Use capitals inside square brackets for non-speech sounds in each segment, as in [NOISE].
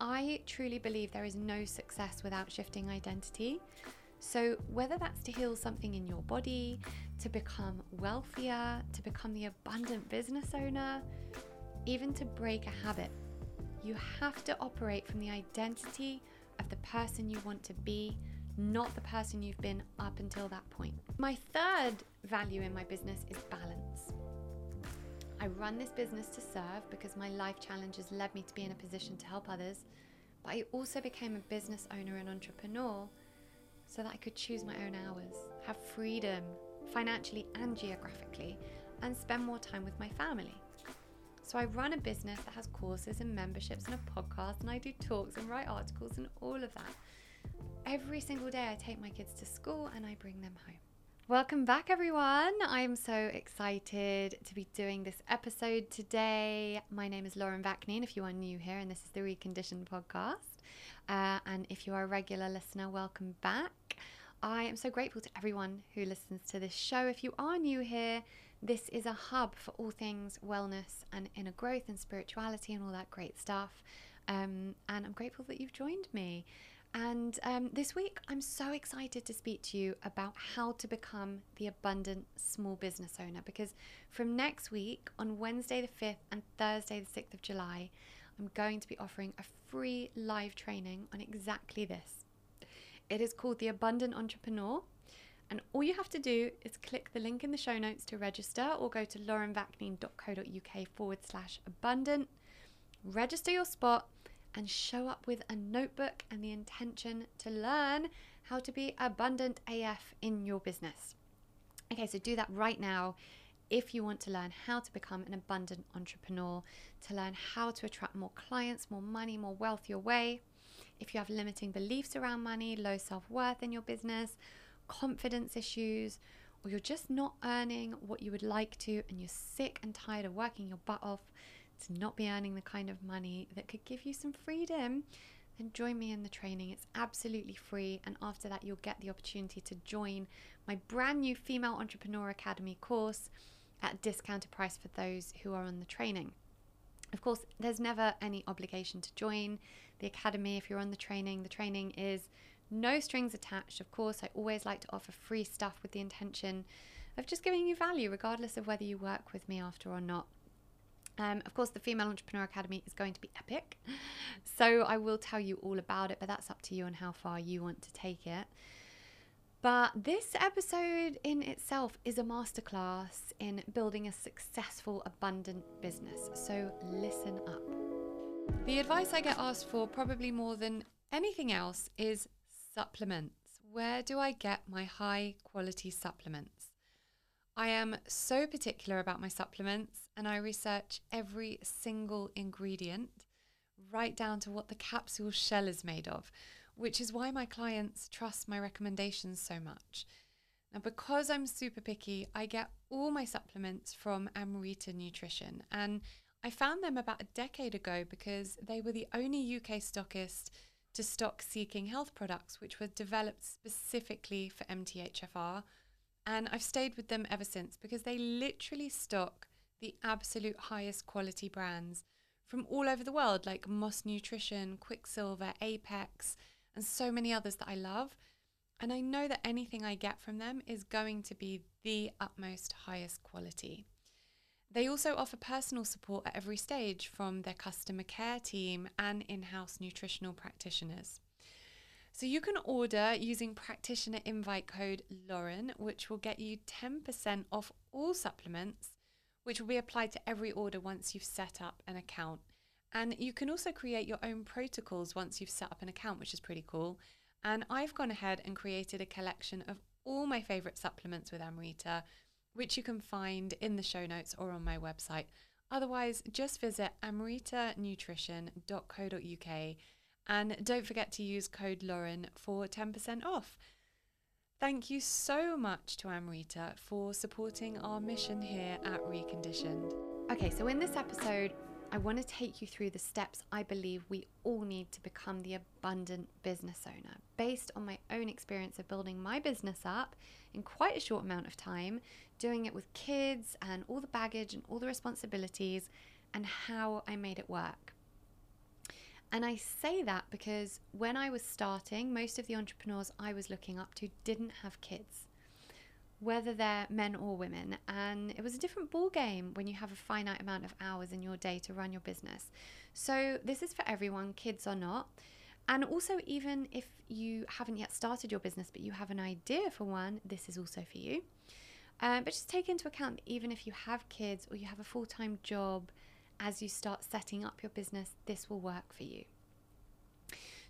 I truly believe there is no success without shifting identity. So, whether that's to heal something in your body, to become wealthier, to become the abundant business owner, even to break a habit, you have to operate from the identity of the person you want to be, not the person you've been up until that point. My third value in my business is balance. I run this business to serve because my life challenges led me to be in a position to help others, but I also became a business owner and entrepreneur so that I could choose my own hours, have freedom financially and geographically, and spend more time with my family. So I run a business that has courses and memberships and a podcast, and I do talks and write articles and all of that. Every single day, I take my kids to school and I bring them home. Welcome back, everyone. I'm so excited to be doing this episode today. My name is Lauren Vaknine, if you are new here, and this is the Reconditioned podcast. Uh, and if you are a regular listener, welcome back. I am so grateful to everyone who listens to this show. If you are new here, this is a hub for all things wellness and inner growth and spirituality and all that great stuff. Um, and I'm grateful that you've joined me. And um, this week, I'm so excited to speak to you about how to become the abundant small business owner because from next week, on Wednesday the 5th and Thursday the 6th of July, I'm going to be offering a free live training on exactly this. It is called The Abundant Entrepreneur. And all you have to do is click the link in the show notes to register or go to laurenvaknine.co.uk forward slash abundant. Register your spot and show up with a notebook and the intention to learn how to be abundant AF in your business. Okay, so do that right now if you want to learn how to become an abundant entrepreneur, to learn how to attract more clients, more money, more wealth your way. If you have limiting beliefs around money, low self worth in your business, confidence issues, or you're just not earning what you would like to and you're sick and tired of working your butt off to not be earning the kind of money that could give you some freedom, then join me in the training. It's absolutely free. And after that, you'll get the opportunity to join my brand new Female Entrepreneur Academy course at a discounted price for those who are on the training. Of course, there's never any obligation to join the academy if you're on the training. The training is no strings attached. Of course, I always like to offer free stuff with the intention of just giving you value, regardless of whether you work with me after or not. Um, of course, the Female Entrepreneur Academy is going to be epic. So I will tell you all about it, but that's up to you and how far you want to take it. But this episode in itself is a masterclass in building a successful, abundant business. So listen up. The advice I get asked for, probably more than anything else, is supplements. Where do I get my high quality supplements? I am so particular about my supplements and I research every single ingredient, right down to what the capsule shell is made of which is why my clients trust my recommendations so much. Now, because I'm super picky, I get all my supplements from Amrita Nutrition, and I found them about a decade ago because they were the only UK stockist to stock Seeking Health products, which were developed specifically for MTHFR. And I've stayed with them ever since because they literally stock the absolute highest quality brands from all over the world, like Moss Nutrition, Quicksilver, Apex, and so many others that I love. And I know that anything I get from them is going to be the utmost highest quality. They also offer personal support at every stage from their customer care team and in house nutritional practitioners. So you can order using practitioner invite code Lauren, which will get you 10% off all supplements, which will be applied to every order once you've set up an account. And you can also create your own protocols once you've set up an account, which is pretty cool. And I've gone ahead and created a collection of all my favorite supplements with Amrita, which you can find in the show notes or on my website. Otherwise, just visit amritanutrition.co.uk and don't forget to use code Lauren for 10% off. Thank you so much to Amrita for supporting our mission here at Reconditioned. Okay, so in this episode, I want to take you through the steps I believe we all need to become the abundant business owner based on my own experience of building my business up in quite a short amount of time, doing it with kids and all the baggage and all the responsibilities, and how I made it work. And I say that because when I was starting, most of the entrepreneurs I was looking up to didn't have kids, whether they're men or women. And it was a different ball game when you have a finite amount of hours in your day to run your business. So this is for everyone, kids or not. And also, even if you haven't yet started your business, but you have an idea for one, this is also for you. Um, but just take into account that even if you have kids or you have a full time job, as you start setting up your business, this will work for you.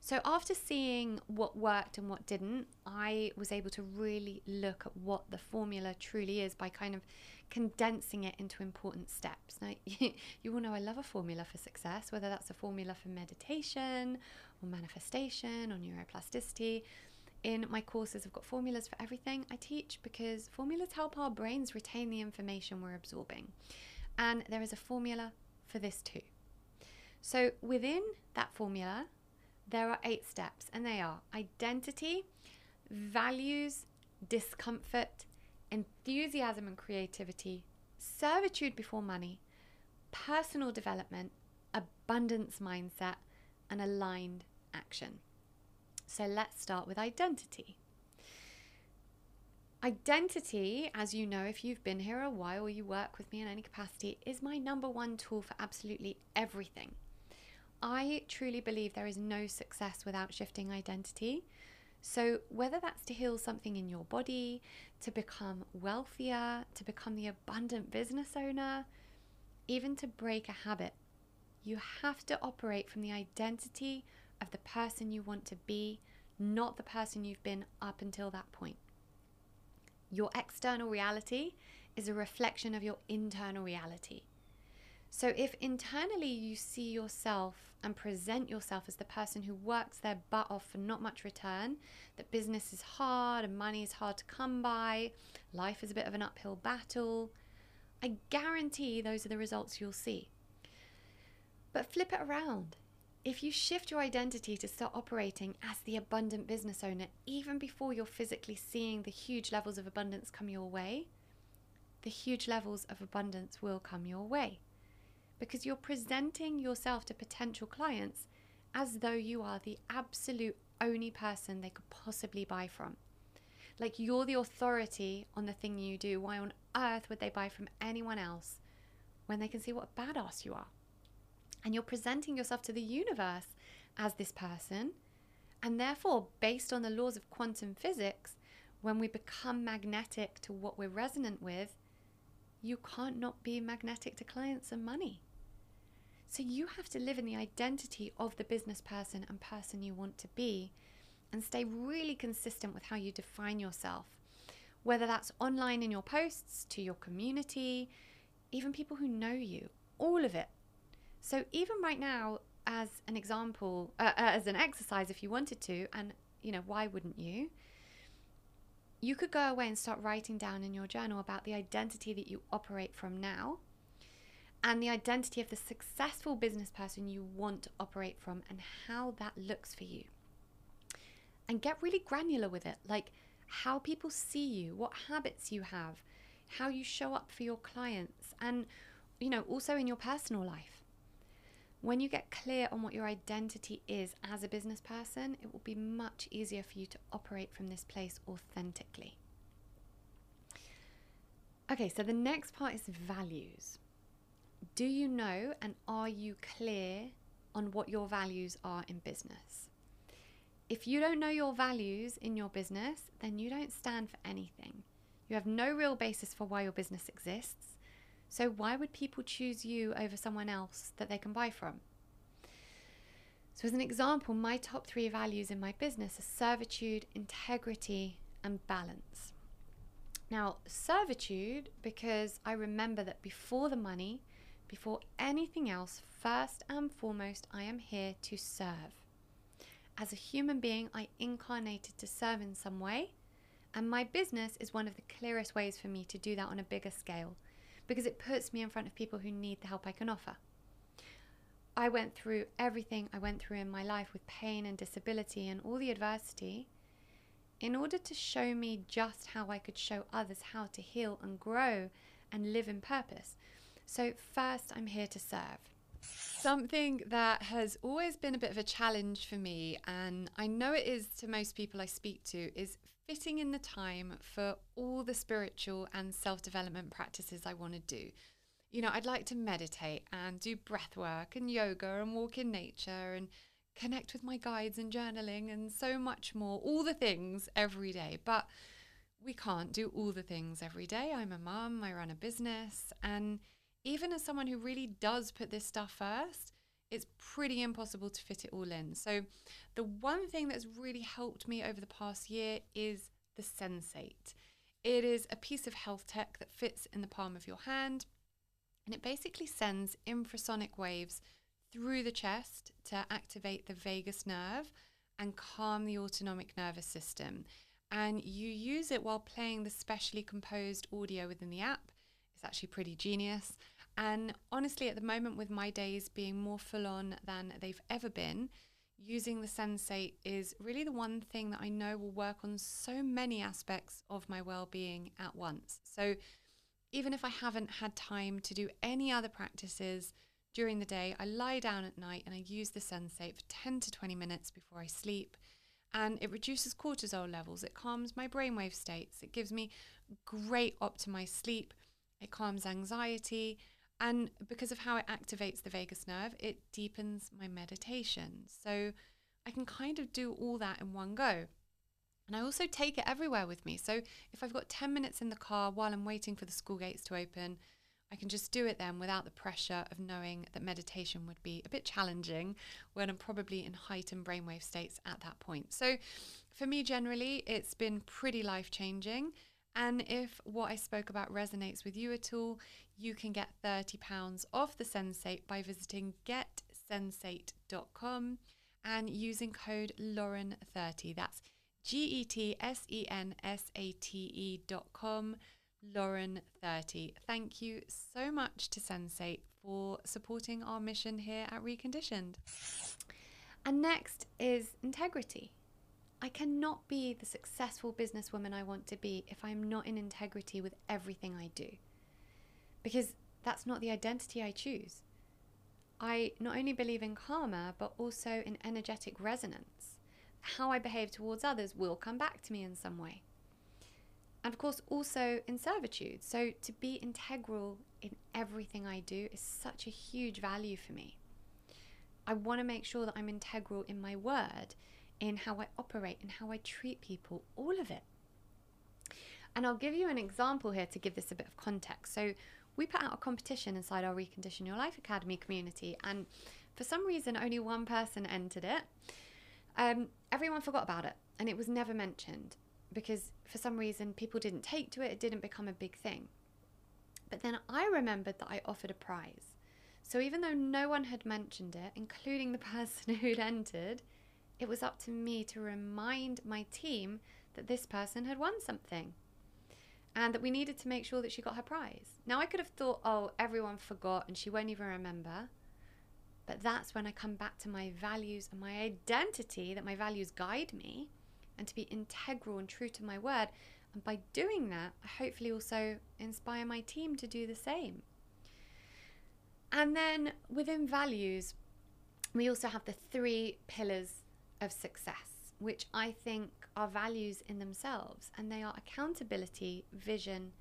So, after seeing what worked and what didn't, I was able to really look at what the formula truly is by kind of condensing it into important steps. Now, [LAUGHS] you, all know I love a formula for success, whether that's a formula for meditation or manifestation or neuroplasticity. In my courses, I've got formulas for everything I teach because formulas help our brains retain the information we're absorbing. And there is a formula for this too. So within that formula, there are eight steps, and they are identity, values, discomfort, enthusiasm and creativity, servitude before money, personal development, abundance mindset, and aligned action. So let's start with identity. Identity, as you know, if you've been here a while or you work with me in any capacity, is my number one tool for absolutely everything. I truly believe there is no success without shifting identity. So, whether that's to heal something in your body, to become wealthier, to become the abundant business owner, even to break a habit, you have to operate from the identity of the person you want to be, not the person you've been up until that point. Your external reality is a reflection of your internal reality. So, if internally you see yourself and present yourself as the person who works their butt off for not much return, that business is hard and money is hard to come by, life is a bit of an uphill battle, I guarantee those are the results you'll see. But flip it around. If you shift your identity to start operating as the abundant business owner, even before you're physically seeing the huge levels of abundance come your way, the huge levels of abundance will come your way. Because you're presenting yourself to potential clients as though you are the absolute only person they could possibly buy from. Like you're the authority on the thing you do. Why on earth would they buy from anyone else when they can see what a badass you are? And you're presenting yourself to the universe as this person. And therefore, based on the laws of quantum physics, when we become magnetic to what we're resonant with, you can't not be magnetic to clients and money. So you have to live in the identity of the business person and person you want to be and stay really consistent with how you define yourself. Whether that's online in your posts, to your community, even people who know you, all of it. So even right now, as an example, uh, uh, as an exercise, if you wanted to, and you know, why wouldn't you? You could go away and start writing down in your journal about the identity that you operate from now and the identity of the successful business person you want to operate from and how that looks for you. And get really granular with it, like how people see you, what habits you have, how you show up for your clients, and you know, also in your personal life. When you get clear on what your identity is as a business person, it will be much easier for you to operate from this place authentically. Okay, so the next part is values. Do you know and are you clear on what your values are in business? If you don't know your values in your business, then you don't stand for anything. You have no real basis for why your business exists so, why would people choose you over someone else that they can buy from? So, as an example, my top three values in my business are servitude, integrity, and balance. Now, servitude, because I remember that before the money, before anything else, first and foremost, I am here to serve. As a human being, I incarnated to serve in some way, and my business is one of the clearest ways for me to do that on a bigger scale because it puts me in front of people who need the help I can offer. I went through everything I went through in my life with pain and disability and all the adversity in order to show me just how I could show others how to heal and grow and live in purpose. So, first, I'm here to serve. Something that has always been a bit of a challenge for me, and I know it is to most people I speak to, is fitting in the time for all the spiritual and self development practices I want to do. You know, I'd like to meditate and do breath work and yoga and walk in nature and connect with my guides and journaling and so much more, all the things every day. But we can't do all the things every day. I'm a mum, I run a business, and even as someone who really does put this stuff first, it's pretty impossible to fit it all in. So, the one thing that's really helped me over the past year is the Sensate. It is a piece of health tech that fits in the palm of your hand, and it basically sends infrasonic waves through the chest to activate the vagus nerve and calm the autonomic nervous system. And you use it while playing the specially composed audio within the app. It's actually pretty genius. And honestly, at the moment, with my days being more full on than they've ever been, using the Sensate is really the one thing that I know will work on so many aspects of my well being at once. So even if I haven't had time to do any other practices during the day, I lie down at night and I use the Sensate for 10 to 20 minutes before I sleep. And it reduces cortisol levels, it calms my brainwave states, it gives me great optimized sleep, it calms anxiety and because of how it activates the vagus nerve, it deepens my meditation. So I can kind of do all that in one go. And I also take it everywhere with me. So if I've got 10 minutes in the car while I'm waiting for the school gates to open, I can just do it then without the pressure of knowing that meditation would be a bit challenging when I'm probably in heightened brainwave states at that point. So for me, generally, it's been pretty life changing. And if what I spoke about resonates with you at all, you can get £30 off the Sensate by visiting getsensate.com and using code Lauren30. That's G E T S E N S A T E dot com, Lauren30. Thank you so much to Sensate for supporting our mission here at Reconditioned. And next is integrity. I cannot be the successful businesswoman I want to be if I'm not in integrity with everything I do. Because that's not the identity I choose. I not only believe in karma, but also in energetic resonance. How I behave towards others will come back to me in some way. And of course, also in servitude. So to be integral in everything I do is such a huge value for me. I want to make sure that I'm integral in my word in how I operate and how I treat people, all of it. And I'll give you an example here to give this a bit of context. So, we put out a competition inside our Recondition Your Life Academy community, and for some reason, only one person entered it. Um, everyone forgot about it, and it was never mentioned because for some reason people didn't take to it, it didn't become a big thing. But then I remembered that I offered a prize. So even though no one had mentioned it, including the [LAUGHS] person who'd entered, it was up to me to remind my team that this person had won something and that we needed to make sure that she got her prize. Now, I could have thought, oh, everyone forgot and she won't even remember. But that's when I come back to my values and my identity, that my values guide me, and to be integral and true to my word. And by doing that, I hopefully also inspire my team to do the same. And then within values, we also have the three pillars of success, which I think are values in themselves, and they are accountability, vision,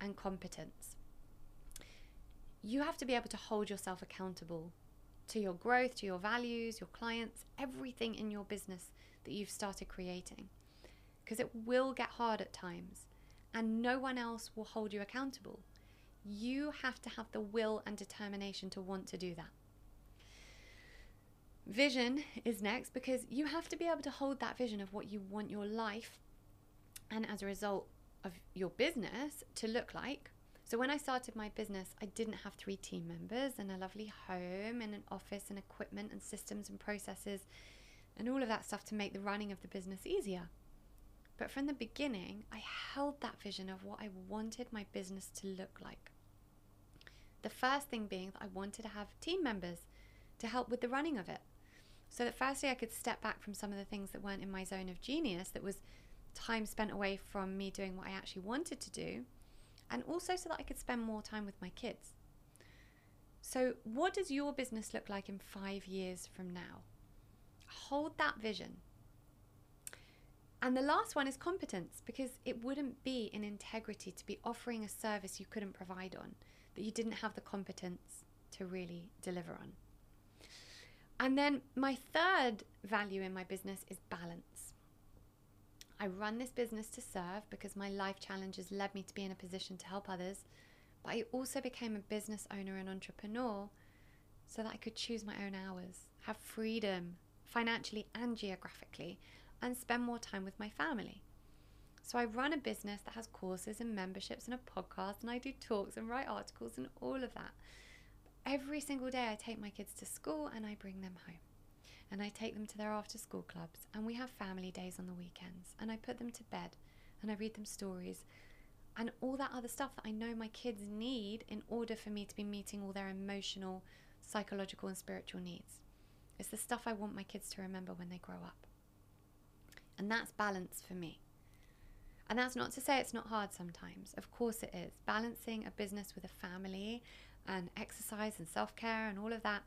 and competence. You have to be able to hold yourself accountable to your growth, to your values, your clients, everything in your business that you've started creating. Because it will get hard at times, and no one else will hold you accountable. You have to have the will and determination to want to do that. Vision is next because you have to be able to hold that vision of what you want your life and as a result of your business to look like. So, when I started my business, I didn't have three team members and a lovely home and an office and equipment and systems and processes and all of that stuff to make the running of the business easier. But from the beginning, I held that vision of what I wanted my business to look like. The first thing being that I wanted to have team members to help with the running of it. So that firstly, I could step back from some of the things that weren't in my zone of genius, that was time spent away from me doing what I actually wanted to do, and also so that I could spend more time with my kids. So, what does your business look like in five years from now? Hold that vision. And the last one is competence because it wouldn't be in integrity to be offering a service you couldn't provide on, that you didn't have the competence to really deliver on. And then my third value in my business is balance. I run this business to serve because my life challenges led me to be in a position to help others, but I also became a business owner and entrepreneur so that I could choose my own hours, have freedom financially and geographically, and spend more time with my family. So I run a business that has courses and memberships and a podcast, and I do talks and write articles and all of that. Every single day, I take my kids to school and I bring them home. And I take them to their after school clubs, and we have family days on the weekends. And I put them to bed and I read them stories and all that other stuff that I know my kids need in order for me to be meeting all their emotional, psychological, and spiritual needs. It's the stuff I want my kids to remember when they grow up. And that's balance for me. And that's not to say it's not hard sometimes. Of course it is. Balancing a business with a family and exercise and self care and all of that,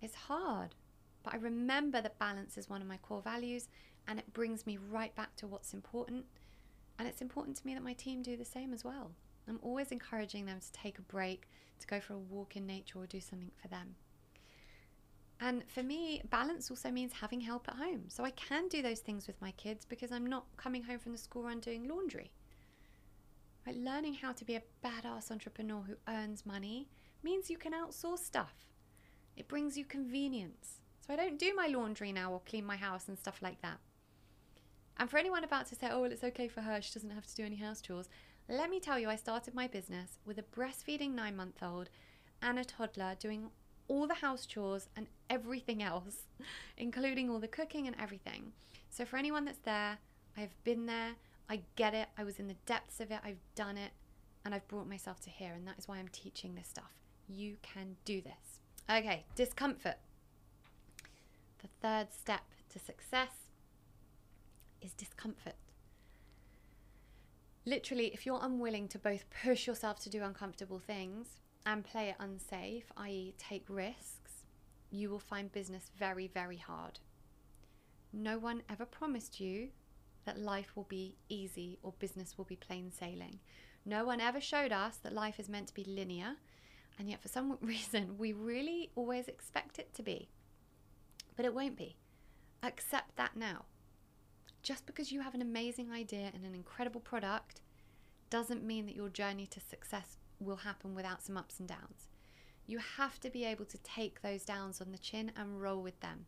it's hard. But I remember that balance is one of my core values and it brings me right back to what's important. And it's important to me that my team do the same as well. I'm always encouraging them to take a break, to go for a walk in nature or do something for them. And for me, balance also means having help at home. So I can do those things with my kids because I'm not coming home from the school run doing laundry. Right? Learning how to be a badass entrepreneur who earns money means you can outsource stuff. It brings you convenience. So I don't do my laundry now or clean my house and stuff like that. And for anyone about to say, oh, well, it's okay for her, she doesn't have to do any house chores, let me tell you, I started my business with a breastfeeding nine month old and a toddler doing all the house chores and everything else, [LAUGHS] including all the cooking and everything. So, for anyone that's there, I've been there, I get it, I was in the depths of it, I've done it, and I've brought myself to here, and that is why I'm teaching this stuff. You can do this. Okay, discomfort. The third step to success is discomfort. Literally, if you're unwilling to both push yourself to do uncomfortable things and play it unsafe, i.e., take risks, you will find business very, very hard. No one ever promised you that life will be easy or business will be plain sailing. No one ever showed us that life is meant to be linear, and yet for some [LAUGHS] reason we really always expect it to be. But it won't be. Accept that now. Just because you have an amazing idea and an incredible product doesn't mean that your journey to success will happen without some ups and downs. You have to be able to take those downs on the chin and roll with them.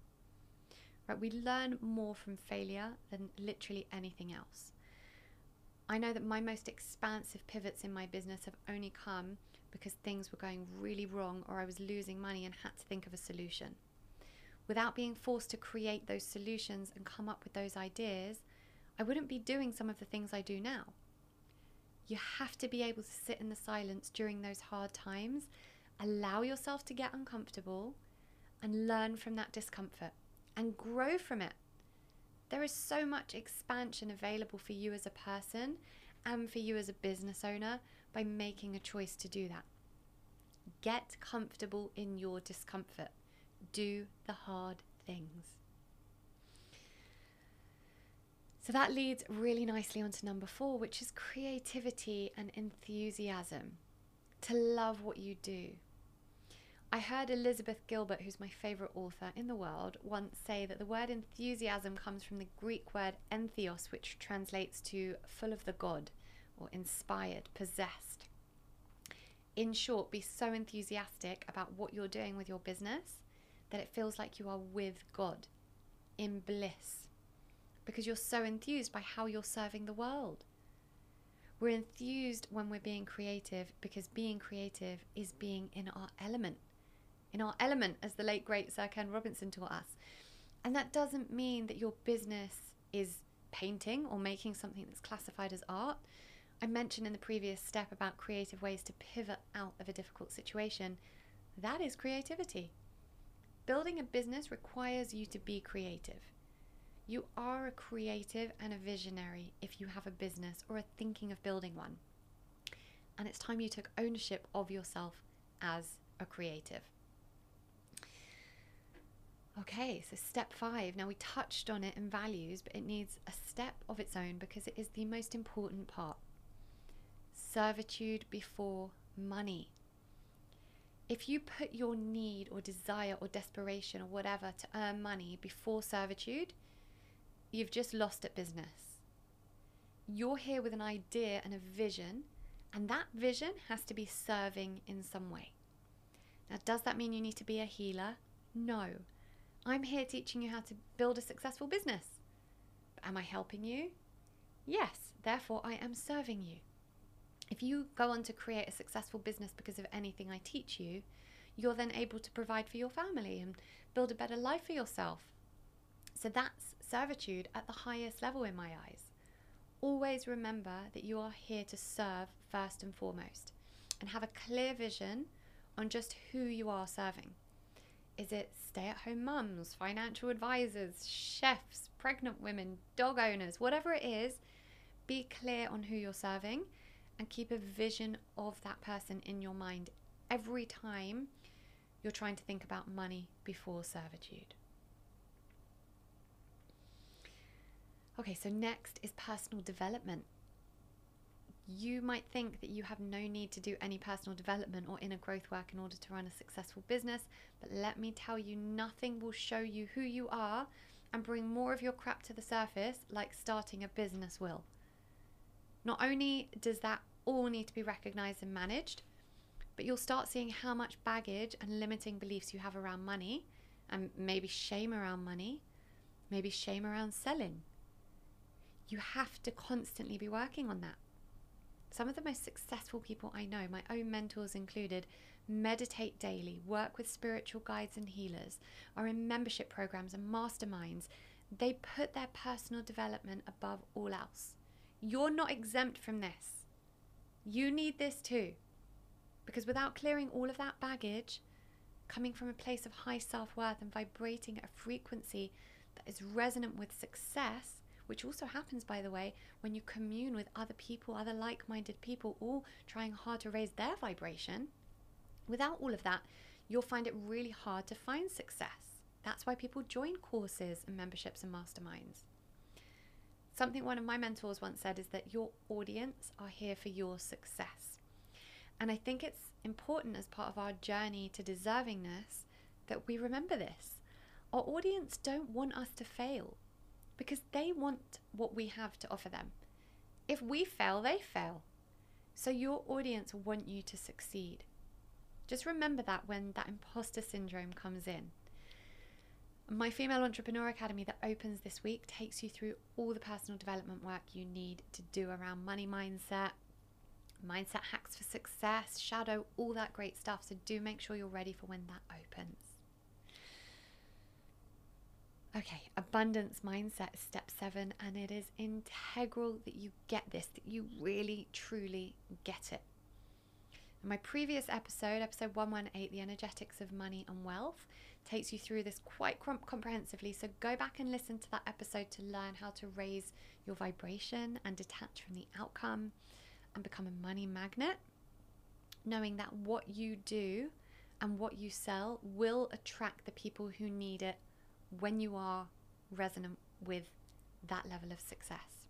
Right? We learn more from failure than literally anything else. I know that my most expansive pivots in my business have only come because things were going really wrong or I was losing money and had to think of a solution. Without being forced to create those solutions and come up with those ideas, I wouldn't be doing some of the things I do now. You have to be able to sit in the silence during those hard times, allow yourself to get uncomfortable, and learn from that discomfort and grow from it. There is so much expansion available for you as a person and for you as a business owner by making a choice to do that. Get comfortable in your discomfort. Do the hard things. So that leads really nicely onto number four, which is creativity and enthusiasm. To love what you do. I heard Elizabeth Gilbert, who's my favourite author in the world, once say that the word enthusiasm comes from the Greek word entheos, which translates to full of the god inspired, possessed. In short, be so enthusiastic about what you're doing with your business that it feels like you are with God in bliss because you're so enthused by how you're serving the world. We're enthused when we're being creative because being creative is being in our element. In our element, as the late great Sir Ken Robinson taught us. And that doesn't mean that your business is painting or making something that's classified as art. I mentioned in the previous step about creative ways to pivot out of a difficult situation. That is creativity. Building a business requires you to be creative. You are a creative and a visionary if you have a business or are thinking of building one. And it's time you took ownership of yourself as a creative. Okay, so step five. Now we touched on it in values, but it needs a step of its own because it is the most important part. Servitude before money. If you put your need or desire or desperation or whatever to earn money before servitude, you've just lost at business. You're here with an idea and a vision, and that vision has to be serving in some way. Now, does that mean you need to be a healer? No. I'm here teaching you how to build a successful business. Am I helping you? Yes, therefore I am serving you. If you go on to create a successful business because of anything I teach you, you're then able to provide for your family and build a better life for yourself. So that's servitude at the highest level in my eyes. Always remember that you are here to serve first and foremost and have a clear vision on just who you are serving. Is it stay at home mums, financial advisors, chefs, pregnant women, dog owners, whatever it is? Be clear on who you're serving and keep a vision of that person in your mind every time you're trying to think about money before servitude. Okay, so next is personal development you might think that you have no need to do any personal development or inner growth work in order to run a successful business, but let me tell you, nothing will show you who you are and bring more of your crap to the surface like starting a business will. Not only does that all need to be recognized and managed, but you'll start seeing how much baggage and limiting beliefs you have around money and maybe shame around money, maybe shame around selling. You have to constantly be working on that. Some of the most successful people I know, my own mentors included, meditate daily, work with spiritual guides and healers, are in membership programs and masterminds. They put their personal development above all else. You're not exempt from this. You need this too. Because without clearing all of that baggage, coming from a place of high self worth and vibrating at a frequency that is resonant with success, which also happens, by the way, when you commune with other people, other like minded people, all trying hard to raise their vibration. Without all of that, you'll find it really hard to find success. That's why people join courses and memberships and masterminds. Something one of my mentors once said is that your audience are here for your success. And I think it's important as part of our journey to deservingness that we remember this. Our audience don't want us to fail because they want what we have to offer them. If we fail, they fail. So your audience want you to succeed. Just remember that when that imposter syndrome comes in. My Female Entrepreneur Academy that opens this week takes you through all the personal development work you need to do around money mindset, mindset hacks for success, shadow, all that great stuff. So do make sure you're ready for when that opens. Okay, abundance mindset is step seven, and it is integral that you get this, that you really truly get it. In my previous episode, episode 118, The Energetics of Money and Wealth, takes you through this quite comprehensively. So go back and listen to that episode to learn how to raise your vibration and detach from the outcome and become a money magnet. Knowing that what you do and what you sell will attract the people who need it when you are resonant with that level of success,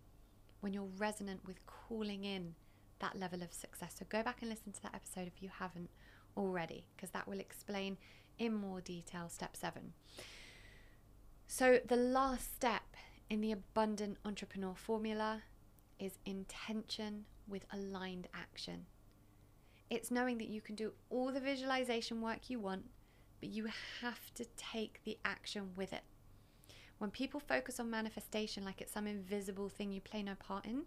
when you're resonant with calling in that level of success. So go back and listen to that episode if you haven't already, because that will explain in more detail step seven. So, the last step in the abundant entrepreneur formula is intention with aligned action. It's knowing that you can do all the visualization work you want but you have to take the action with it. When people focus on manifestation like it's some invisible thing you play no part in,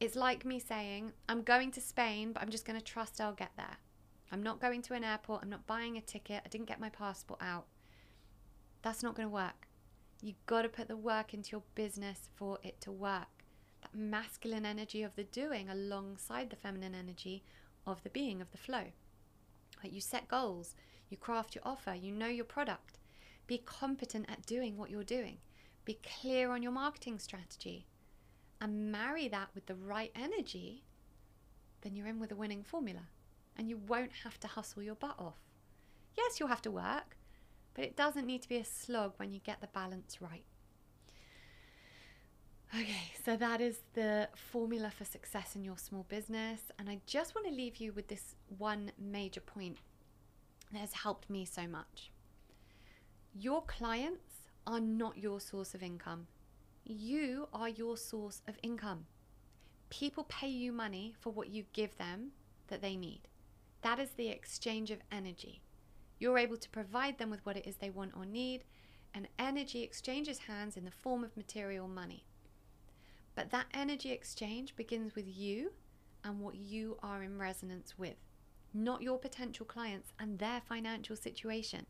it's like me saying, I'm going to Spain, but I'm just going to trust I'll get there. I'm not going to an airport, I'm not buying a ticket, I didn't get my passport out. That's not going to work. You've got to put the work into your business for it to work. That masculine energy of the doing alongside the feminine energy of the being, of the flow. Like you set goals, you craft your offer, you know your product. Be competent at doing what you're doing. Be clear on your marketing strategy and marry that with the right energy, then you're in with a winning formula and you won't have to hustle your butt off. Yes, you'll have to work, but it doesn't need to be a slog when you get the balance right. Okay, so that is the formula for success in your small business. And I just want to leave you with this one major point that has helped me so much. Your clients are not your source of income, you are your source of income. People pay you money for what you give them that they need. That is the exchange of energy. You're able to provide them with what it is they want or need, and energy exchanges hands in the form of material money. But that energy exchange begins with you and what you are in resonance with, not your potential clients and their financial situation.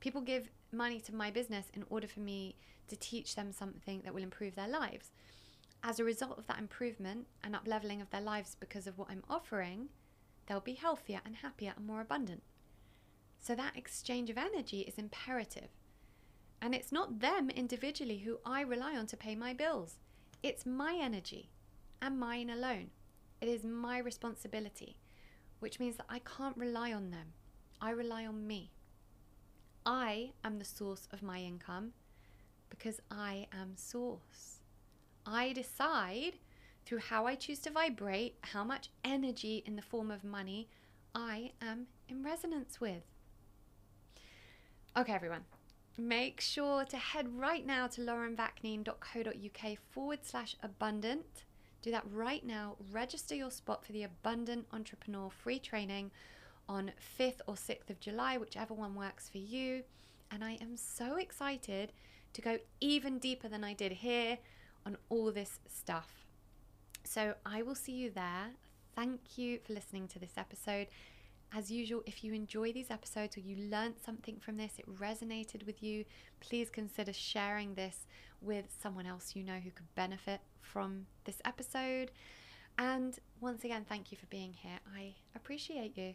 People give money to my business in order for me to teach them something that will improve their lives. As a result of that improvement and up leveling of their lives because of what I'm offering, they'll be healthier and happier and more abundant. So that exchange of energy is imperative. And it's not them individually who I rely on to pay my bills. It's my energy and mine alone. It is my responsibility, which means that I can't rely on them. I rely on me. I am the source of my income because I am source. I decide through how I choose to vibrate, how much energy in the form of money I am in resonance with. Okay, everyone, make sure to head right now to laurenvaknine.co.uk forward slash abundant. Do that right now. Register your spot for the Abundant Entrepreneur free training on 5th or 6th of July, whichever one works for you. And I am so excited to go even deeper than I did here on all this stuff. So I will see you there. Thank you for listening to this episode. As usual, if you enjoy these episodes or you learned something from this, it resonated with you, please consider sharing this with someone else you know who could benefit from this episode. And once again, thank you for being here. I appreciate you.